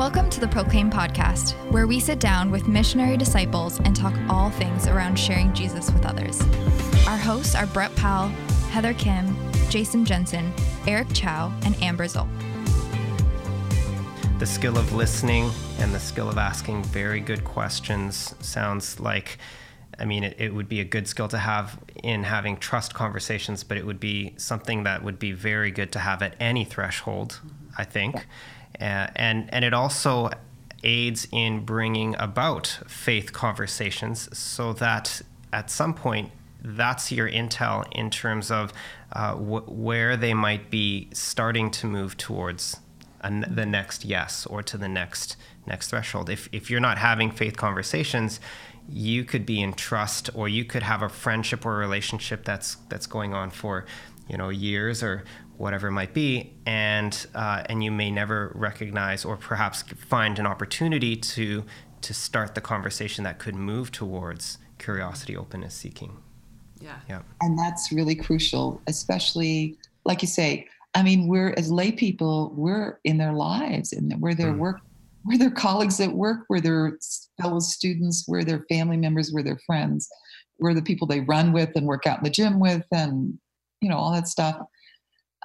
Welcome to the Proclaim podcast, where we sit down with missionary disciples and talk all things around sharing Jesus with others. Our hosts are Brett Powell, Heather Kim, Jason Jensen, Eric Chow, and Amber Zoll. The skill of listening and the skill of asking very good questions sounds like I mean, it, it, would be a good skill to have in having trust conversations, but it would be something that would be very good to have at any threshold, I think. And, and it also aids in bringing about faith conversations so that at some point, that's your intel in terms of uh, wh- where they might be starting to move towards an, the next yes or to the next next threshold. If, if you're not having faith conversations, you could be in trust or you could have a friendship or a relationship that's that's going on for you know years or whatever it might be and uh, and you may never recognize or perhaps find an opportunity to to start the conversation that could move towards curiosity openness seeking yeah yeah and that's really crucial especially like you say i mean we're as lay people we're in their lives and we're their mm. work we're their colleagues at work, we're their fellow students, we're their family members, we're their friends, we're the people they run with and work out in the gym with, and you know all that stuff.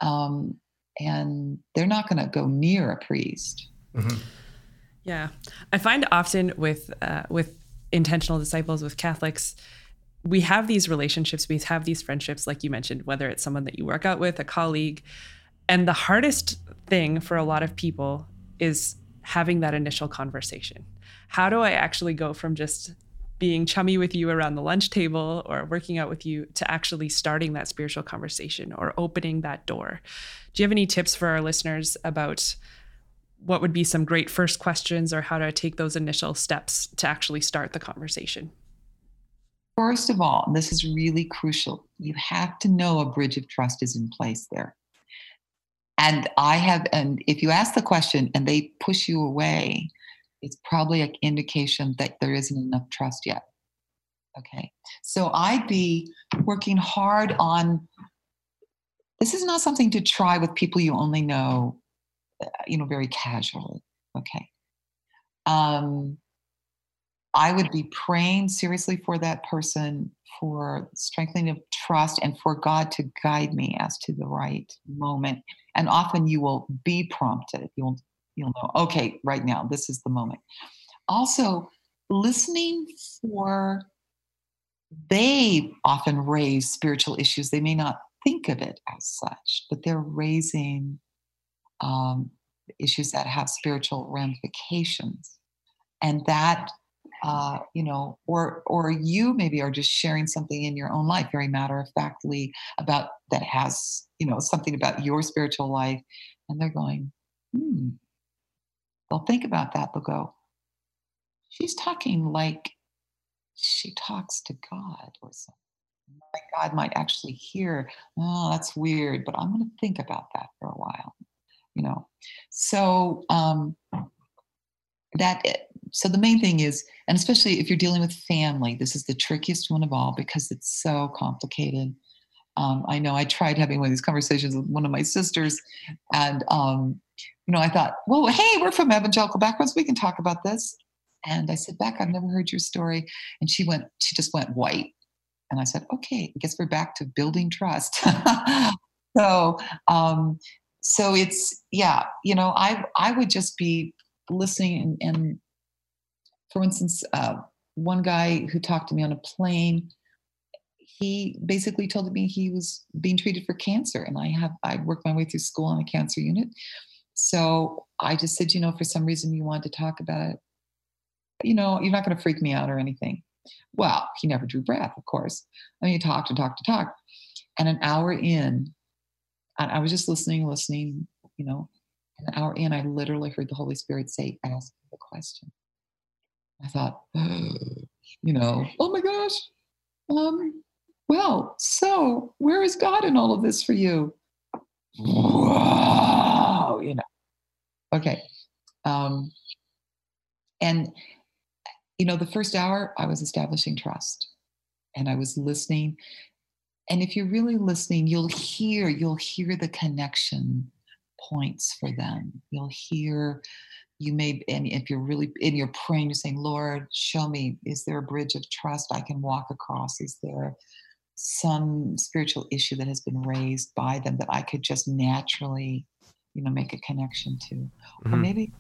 Um, and they're not going to go near a priest. Mm-hmm. Yeah, I find often with uh, with intentional disciples with Catholics, we have these relationships, we have these friendships, like you mentioned, whether it's someone that you work out with, a colleague, and the hardest thing for a lot of people is having that initial conversation. How do I actually go from just being chummy with you around the lunch table or working out with you to actually starting that spiritual conversation or opening that door? Do you have any tips for our listeners about what would be some great first questions or how to take those initial steps to actually start the conversation? First of all, this is really crucial, you have to know a bridge of trust is in place there. And I have, and if you ask the question and they push you away, it's probably an indication that there isn't enough trust yet. Okay. So I'd be working hard on this is not something to try with people you only know, uh, you know, very casually. Okay. Um, I would be praying seriously for that person, for strengthening of trust, and for God to guide me as to the right moment. And often you will be prompted. You'll you'll know, okay, right now, this is the moment. Also, listening for they often raise spiritual issues. They may not think of it as such, but they're raising um, issues that have spiritual ramifications. And that uh, you know, or or you maybe are just sharing something in your own life, very matter of factly about that has you know something about your spiritual life, and they're going, hmm. They'll think about that. They'll go, she's talking like she talks to God or something. Like God might actually hear, oh, that's weird, but I'm going to think about that for a while, you know. So um, that so the main thing is and especially if you're dealing with family this is the trickiest one of all because it's so complicated um, i know i tried having one of these conversations with one of my sisters and um, you know i thought well hey we're from evangelical backgrounds. We can talk about this. And i said beck i've never heard your story. And she went she just went white. And i said okay i guess we're back to building trust. So um, so it's yeah you know i i would just be listening and, and for instance, uh, one guy who talked to me on a plane, he basically told me he was being treated for cancer, and I have I worked my way through school on a cancer unit. So I just said, you know, for some reason you wanted to talk about it. You know, you're not going to freak me out or anything. Well, he never drew breath, of course. I mean, he talked and talked and talked. And an hour in, I was just listening, listening, you know, an hour in, I literally heard the Holy Spirit say, ask the question. I thought, you know, oh my gosh, um, well, so where is God in all of this for you? You know. Okay. Um, and, you know, the first hour I was establishing trust and I was listening. And if you're really listening, you'll hear, you'll hear the connection points for them. You'll hear, you may, and if you're really in your praying, you're saying, Lord, show me, is there a bridge of trust I can walk across? Is there some spiritual issue that has been raised by them that I could just naturally, you know, make a connection to? Mm-hmm. Or maybe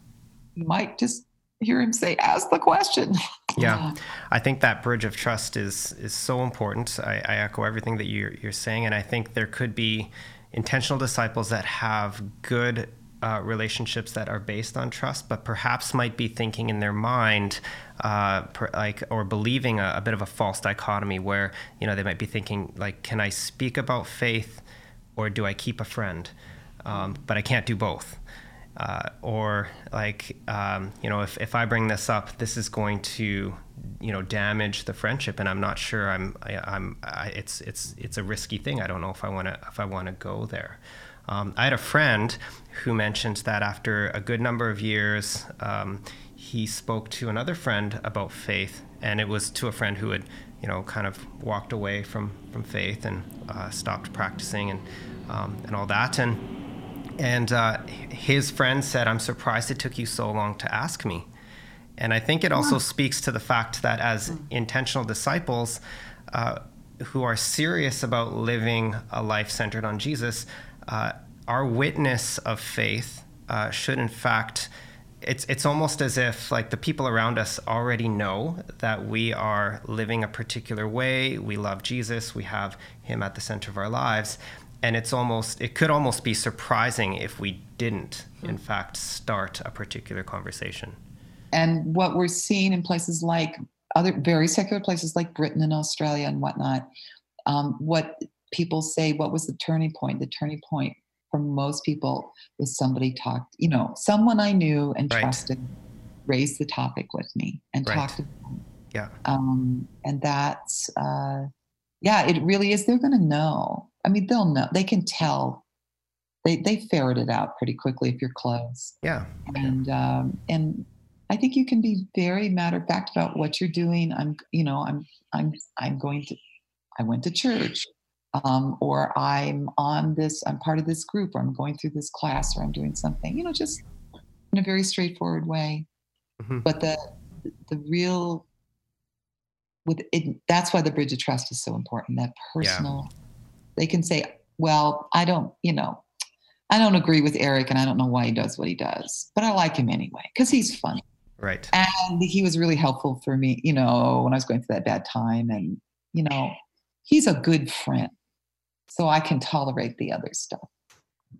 you might just hear him say, ask the question. Yeah. I think that bridge of trust is is so important. I, I echo everything that you're, you're saying. And I think there could be intentional disciples that have good uh, relationships that are based on trust, but perhaps might be thinking in their mind, uh, per, like, or believing a, a, bit of a false dichotomy where, you know, they might be thinking, like, can I speak about faith or do I keep a friend? Um, but I can't do both. Uh, or like um, you know if, if i bring this up this is going to you know damage the friendship and i'm not sure i'm I, i'm I, it's it's it's a risky thing. I don't know if i want to if i want to go there. Um, i had a friend who mentioned that after a good number of years um, he spoke to another friend about faith and it was to a friend who had you know kind of walked away from from faith and uh, stopped practicing and um, and all that. And and uh, his friend said, I'm surprised it took you so long to ask me. And I think it also speaks to the fact that as intentional disciples uh, who are serious about living a life centered on Jesus, uh, our witness of faith uh, should, in fact, it's it's almost as if like the people around us already know that we are living a particular way. We love Jesus. We have Him at the center of our lives, and it's almost it could almost be surprising if we didn't in fact start a particular conversation. And what we're seeing in places like other very secular places like britain and australia and whatnot um, what people say what was the turning point? The turning point for most people was somebody talked you know someone i knew and right. trusted raised the topic with me and right. talked about yeah. Um, and that's uh, yeah it really is they're going to know I mean, they'll know. They can tell. They they ferret it out pretty quickly if you're close. Yeah. And um, and I think you can be very matter of fact about what you're doing. I'm you know I'm I'm I'm going to. I went to church. Um, or I'm on this, I'm part of this group, or I'm going through this class, or I'm doing something, you know, just in a very straightforward way. Mm-hmm. But the the real with it, that's why the bridge of trust is so important. That personal yeah they can say, well, I don't, you know, I don't agree with Eric and I don't know why he does what he does, but I like him anyway because he's funny. Right. And he was really helpful for me, you know, when I was going through that bad time. And, you know, he's a good friend. So I can tolerate the other stuff.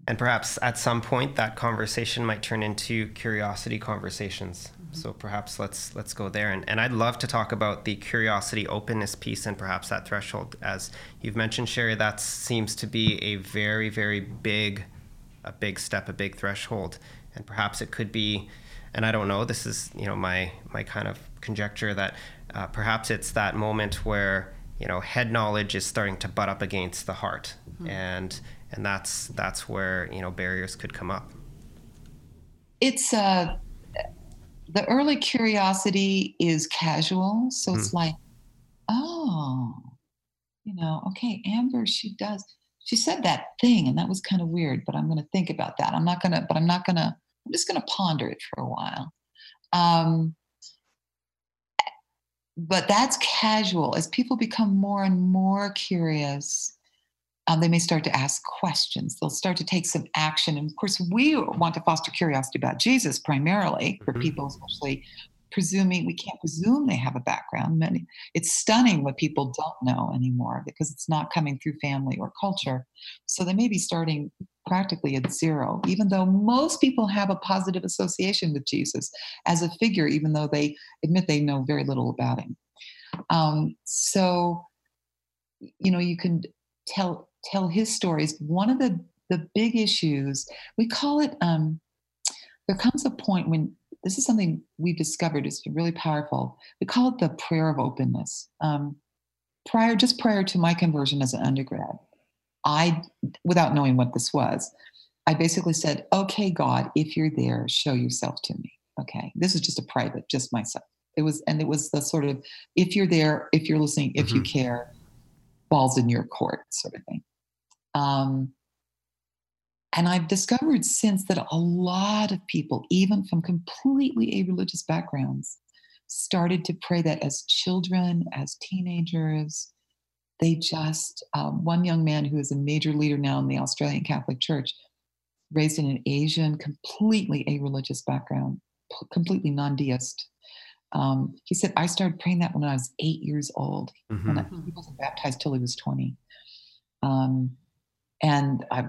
And perhaps at some point that conversation might turn into curiosity conversations. Mm-hmm. So perhaps let's let's go there. And, and I'd love to talk about the curiosity openness piece and perhaps that threshold. As you've mentioned, Sherry, that seems to be a very, very big a big step, a big threshold. And perhaps it could be and I don't know, this is, you know, my my kind of conjecture that uh, perhaps it's that moment where you know head knowledge is starting to butt up against the heart mm-hmm. and and that's that's where you know barriers could come up. It's uh the early curiosity is casual. So mm-hmm. it's like oh you know okay amber she does she said that thing and that was kind of weird but i'm going to think about that. I'm not going to but i'm not going to i'm just going to ponder it for a while. Um but that's casual. As people become more and more curious um, they may start to ask questions. They'll start to take some action. And of course, we want to foster curiosity about Jesus primarily for mm-hmm. people, especially presuming we can't presume they have a background. Many, it's stunning what people don't know anymore because it's not coming through family or culture. So they may be starting practically at zero, even though most people have a positive association with Jesus as a figure, even though they admit they know very little about him. Um, so, you know, you can tell tell his stories. One of the the big issues we call it. Um, there comes a point when this is something we've discovered is really powerful. We call it the prayer of openness. Um, prior, just prior to my conversion as an undergrad, I, without knowing what this was, I basically said, "Okay, God, if you're there, show yourself to me." Okay, this is just a private, just myself. It was, and it was the sort of, if you're there, if you're listening, if mm-hmm. you care, balls in your court sort of thing. Um, and I've discovered since that a lot of people, even from completely a-religious backgrounds, started to pray that as children, as teenagers. They just, um, one young man who is a major leader now in the Australian Catholic Church, raised in an Asian, completely a-religious background, completely non-deist. Um, he said, I started praying that when I was eight years old. Mm-hmm. I, he wasn't baptized till he was 20. Um, and a,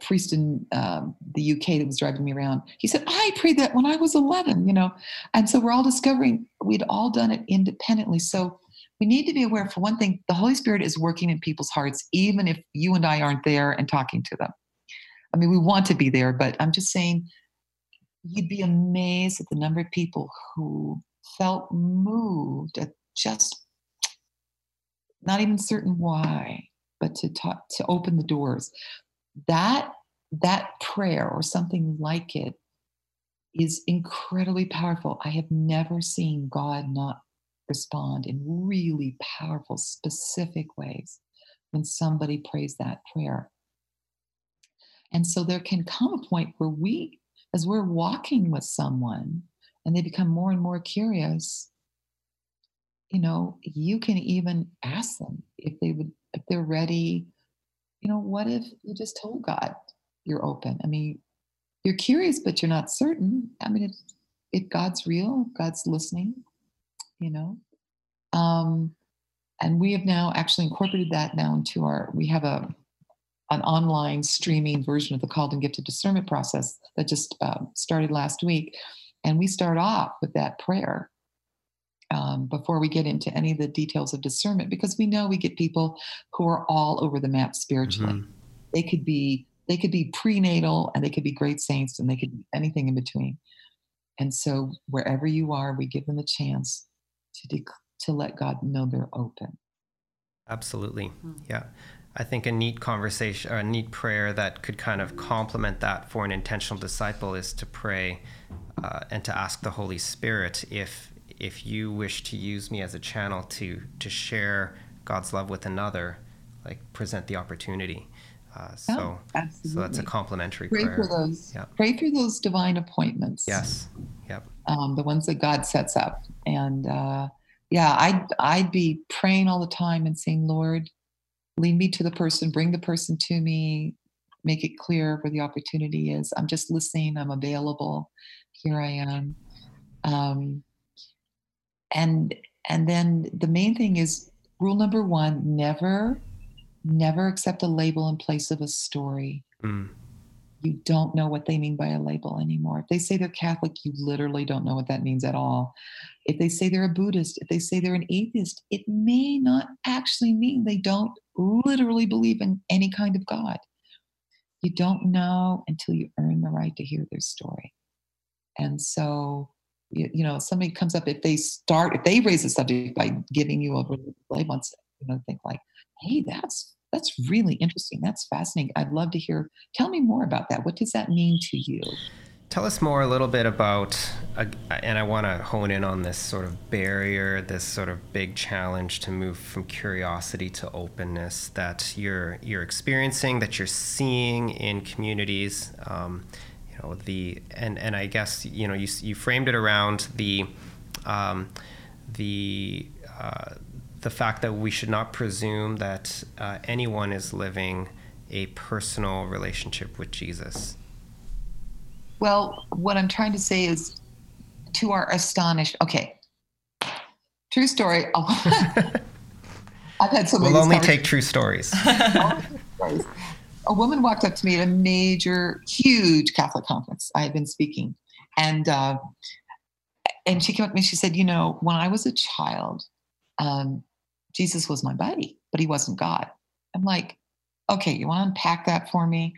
priest in um, the UK that was driving me around, he said, I prayed that when I was 11, you know. And so we're all discovering we'd all done it independently. So we need to be aware, for one thing, the Holy Spirit is working in people's hearts, even if you and I aren't there and talking to them. I mean, we want to be there, but I'm just saying, you'd be amazed at the number of people who felt moved at just not even certain why but to talk to open the doors. That that prayer or something like it is incredibly powerful. I have never seen god not respond in really powerful specific ways when somebody prays that prayer. And so there can come a point where we as we're walking with someone and they become more and more curious you know you can even ask them if they would if they're ready, you know, what if you just told God you're open? I mean, you're curious, but you're not certain. I mean, if, if God's real, God's listening, you know. Um, and we have now actually incorporated that now into our, we have a an online streaming version of the called and gifted discernment process that just uh, started last week. And we start off with that prayer um, before we get into any of the details of discernment because we know we get people who are all over the map spiritually. Mm-hmm. they could be they could be prenatal and they could be great saints and they could be anything in between. And so wherever you are we give them a chance to dec- to let god know they're open. Absolutely. Mm-hmm. yeah. I think a neat conversation or a neat prayer that could kind of complement that for an intentional disciple is to pray uh, and to ask the Holy Spirit if if you wish to use me as a channel to to share God's love with another, like present the opportunity. Uh, so, oh, so that's a complementary pray prayer. for those. Yeah. Pray for those divine appointments. Yes. Yep. Um, the ones that God sets up, and uh, yeah, I'd I'd be praying all the time and saying, Lord, lead me to the person, bring the person to me, make it clear where the opportunity is. I'm just listening. I'm available. Here I am. Um, and and then the main thing is rule number one never never accept a label in place of a story. Mm. you don't know what they mean by a label anymore. If they say they're catholic you literally don't know what that means at all. If they say they're a buddhist if they say they're an atheist it may not actually mean they don't literally believe in any kind of god. You don't know until you earn the right to hear their story. And so you, you, know, somebody comes up, if they start, if they raise the subject by giving you a label, you know, think like, hey, that's that's really interesting. That's fascinating. I'd love to hear. Tell me more about that. What does that mean to you? Tell us more a little bit about, uh, and I want to hone in on this sort of barrier, this sort of big challenge to move from curiosity to openness that you're you're experiencing, that you're seeing in communities. Um, know the and and I guess you know you you framed it around the um, the uh, the fact that we should not presume that uh, anyone is living a personal relationship with Jesus. Well, what I'm trying to say is, to our astonished, okay, true story. I've had so many. We'll only take true stories a woman walked up to me at a major, huge Catholic conference. I had been speaking, and uh, and she came up to me. She said, "You know, when I was a child, um, Jesus was my buddy, but he wasn't God." I'm like, "Okay, you want to unpack that for me?"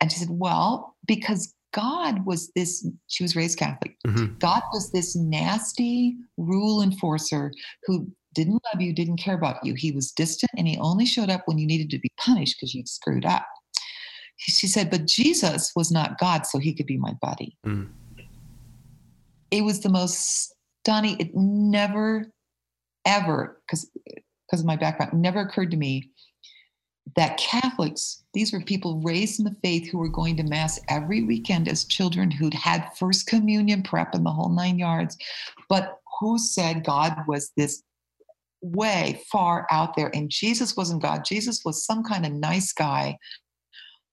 And she said, "Well, because God was this, she was raised Catholic. Mm-hmm. God was this nasty rule enforcer who didn't love you, didn't care about you. He was distant and he only showed up when you needed to be punished because you'd screwed up. She said, but Jesus was not God, so he could be my buddy. Mm. It was the most stunning, it never, ever, because because of my background, never occurred to me that Catholics, these were people raised in the faith who were going to Mass every weekend as children who'd had First Communion prep and the whole nine yards, but who said God was this way far out there and Jesus wasn't God. Jesus was some kind of nice guy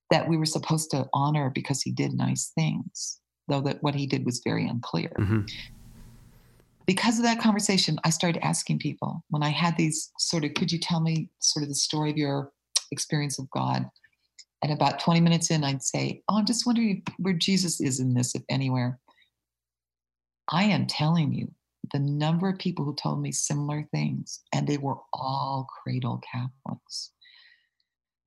that we were supposed to honor because he did nice things, though that what he did was very unclear. Mm-hmm. Because of that conversation, I started asking people when I had these sort of, could you tell me sort of the story of your experience of God? And about 20 minutes in, I'd say, Oh, I'm just wondering where Jesus is in this, if anywhere. I am telling you, the number of people who told me similar things, and they were all cradle Catholics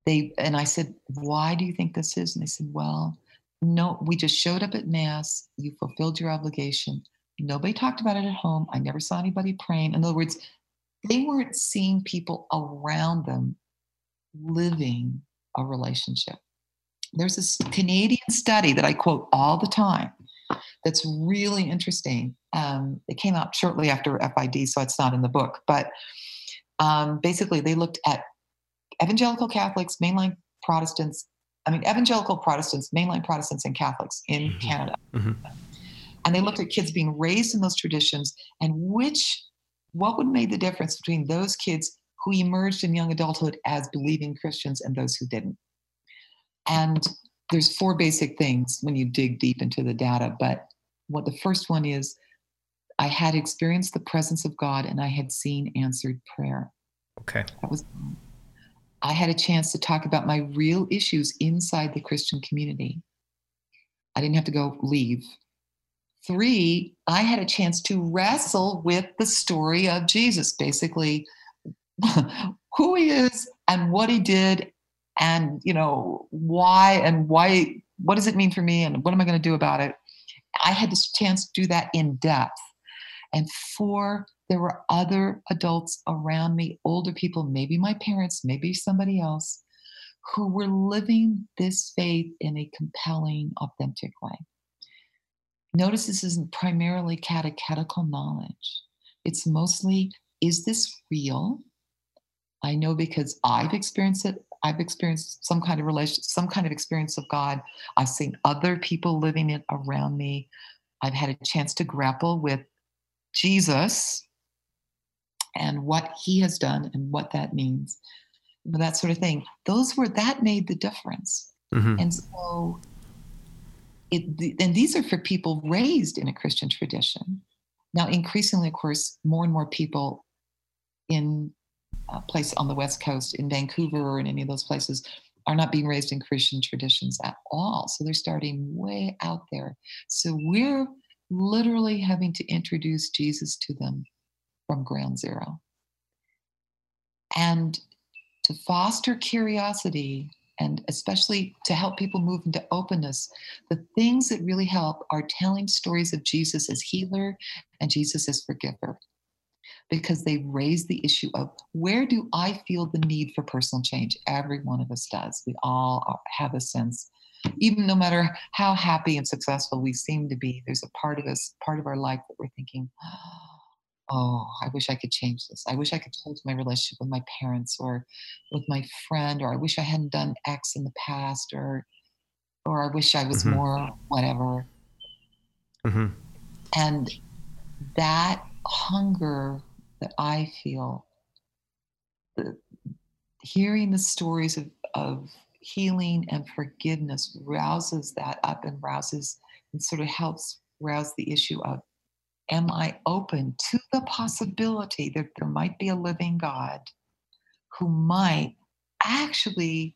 they and I said, "Why do you think this is?" And they said, "Well, no, we just showed up at mass. You fulfilled your obligation. Nobody talked about it at home. I never saw anybody praying. In other words, they weren't seeing people around them living a relationship. There's this Canadian study that I quote all the time that's really interesting. Um, it came out shortly after FID, so it's not in the book. But um, basically, they looked at evangelical Catholics, mainline Protestants, I mean, evangelical Protestants, mainline Protestants, and Catholics in mm-hmm. Canada. Mm-hmm. And they looked at kids being raised in those traditions and which, what would make the difference between those kids who emerged in young adulthood as believing Christians and those who didn't. And there's four basic things when you dig deep into the data. But what the first one is, I had experienced the presence of God and I had seen answered prayer. Okay. That was I had a chance to talk about my real issues inside the Christian community. I didn't have to go leave. Three, I had a chance to wrestle with the story of Jesus, basically who he is and what he did and you know why and why what does it mean for me and what am I going to do about it? I had this chance to do that in depth. And four, there were other adults around me, older people, maybe my parents, maybe somebody else, who were living this faith in a compelling, authentic way. Notice this isn't primarily catechetical knowledge. It's mostly, is this real? I know because I've experienced it. I've experienced some kind of relation, some kind of experience of God. I've seen other people living it around me. I've had a chance to grapple with Jesus and what he has done and what that means, that sort of thing. Those were that made the difference. Mm-hmm. And so, it, and these are for people raised in a Christian tradition. Now, increasingly, of course, more and more people in a place on the West Coast, in Vancouver or in any of those places, are not being raised in Christian traditions at all. So they're starting way out there. So we're literally having to introduce Jesus to them from ground zero. And to foster curiosity and especially to help people move into openness, the things that really help are telling stories of Jesus as healer and Jesus as forgiver. Because they raise the issue of where do I feel the need for personal change? Every one of us does. We all have a sense, even no matter how happy and successful we seem to be, there's a part of us, part of our life that we're thinking, oh, I wish I could change this. I wish I could change my relationship with my parents or with my friend, or I wish I hadn't done X in the past, or or I wish I was mm-hmm. more whatever. Mm-hmm. And that hunger that I feel, the, hearing the stories of, of healing and forgiveness rouses that up and rouses and sort of helps rouse the issue of am I open to the possibility that there might be a living God who might actually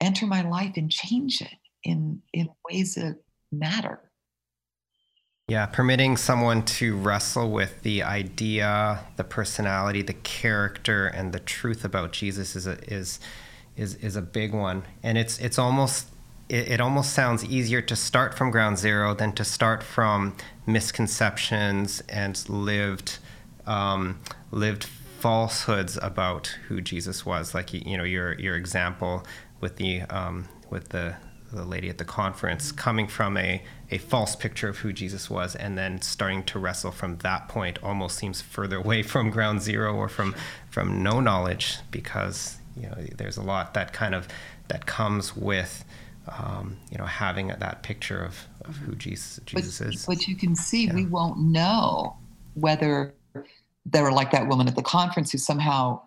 enter my life and change it in, in ways that matter? Yeah, permitting someone to wrestle with the idea, the personality, the character, and the truth about Jesus is a, is is is a big one, and it's it's almost it, almost sounds easier to start from ground zero than to start from misconceptions and lived um, lived falsehoods about who Jesus was. Like you know your your example with the um, with the the lady at the conference coming from a, a false picture of who Jesus was and then starting to wrestle from that point almost seems further away from ground zero or from from no knowledge because you know, there's a lot that kind of that comes with um, you know having that picture of, of who Jesus Jesus but, is. But you can see yeah. we won't know whether they were like that woman at the conference who somehow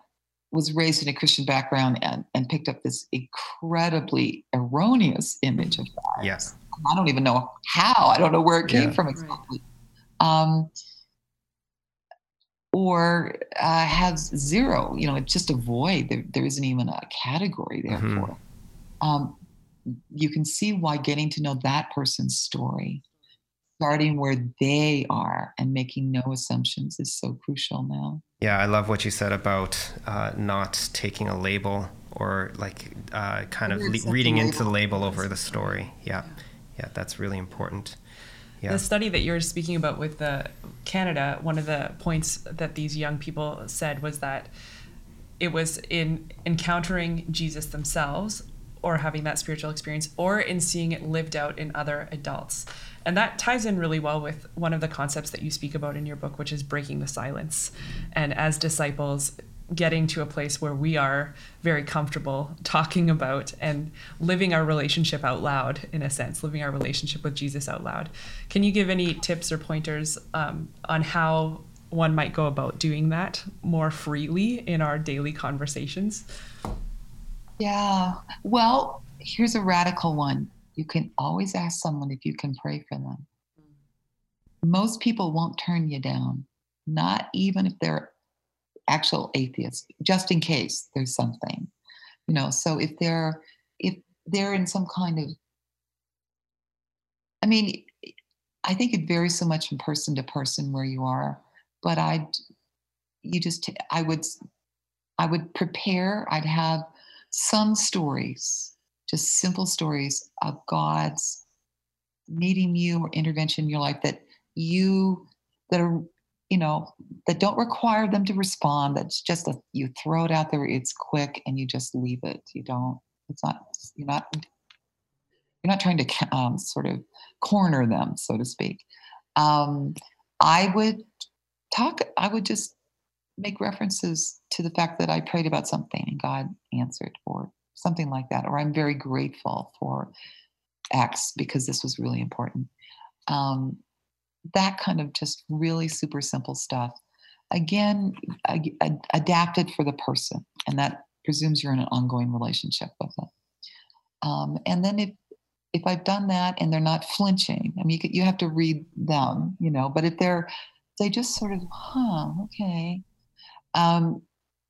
was raised in a Christian background and, and picked up this incredibly erroneous image of God. Yes. I don't even know how. I don't know where it came yeah. from exactly. Right. Um, or uh, has zero, you know, it's just a void. There, there isn't even a category there mm-hmm. for. Um, you can see why getting to know that person's story starting where they are and making no assumptions is so crucial now. Yeah, I love what you said about uh, not taking a label or like uh, kind of le- reading into the label over the story. Yeah, yeah, that's really important. Yeah. The study that you're speaking about with the Canada, one of the points that these young people said was that it was in encountering Jesus themselves or having that spiritual experience or in seeing it lived out in other adults. And that ties in really well with one of the concepts that you speak about in your book, which is breaking the silence. And as disciples, getting to a place where we are very comfortable talking about and living our relationship out loud, in a sense, living our relationship with Jesus out loud. Can you give any tips or pointers um, on how one might go about doing that more freely in our daily conversations? Yeah. Well, here's a radical one. You can always ask someone if you can pray for them. Mm. Most people won't turn you down, not even if they're actual atheists, just in case there's something. You know, so if they're if they're in some kind of I mean, I think it varies so much from person to person where you are, but I'd, you just I would I would prepare, I'd have some stories, just simple stories of God's meeting you or intervention in your life that you that are you know that don't require them to respond that's just a you throw it out there it's quick and you just leave it. You don't it's not you're not you're not trying to um, sort of corner them so to speak. Um, i would talk i would just make references to the fact that I prayed about something and God answered, or something like that, or I'm very grateful for X because this was really important. Um, that kind of just really super simple stuff. Again, ad- adapted for the person, and that presumes you're in an ongoing relationship with them. Um, and then if if I've done that and they're not flinching, I mean, you, you have to read them, you know. But if they're they just sort of, huh, okay, um,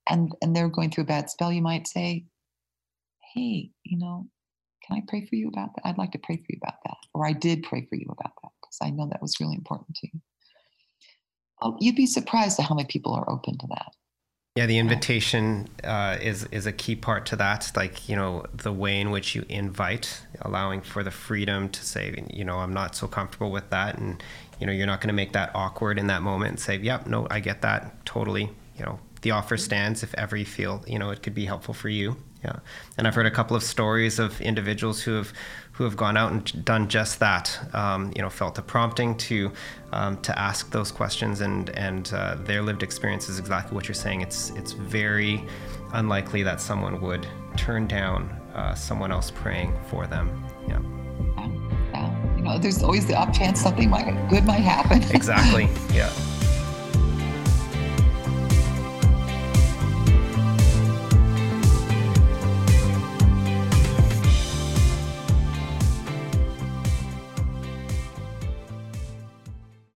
and and they're going through a bad spell, you might say, "Hey, you know, can I pray for you about that? I'd like to pray for you about that, or I did pray for you about that because I know that was really important to you." Well, you'd be surprised at how many people are open to that. Yeah, the invitation uh, is is a key part to that. Like you know, the way in which you invite, allowing for the freedom to say, you know, I'm not so comfortable with that, and you know, you're not going to make that awkward in that moment and say, "Yep, no, I get that totally." you know the offer stands if ever you feel you know it could be helpful for you yeah. And i've heard a couple of stories of individuals who have who have gone out and done just that um, you know felt the prompting to um, to ask those questions and and uh, their lived experience is exactly what you're saying. It's it's very unlikely that someone would turn down uh, someone else praying for them. Yeah. Yeah. You know there's always the off chance something might good might happen. Exactly. Yeah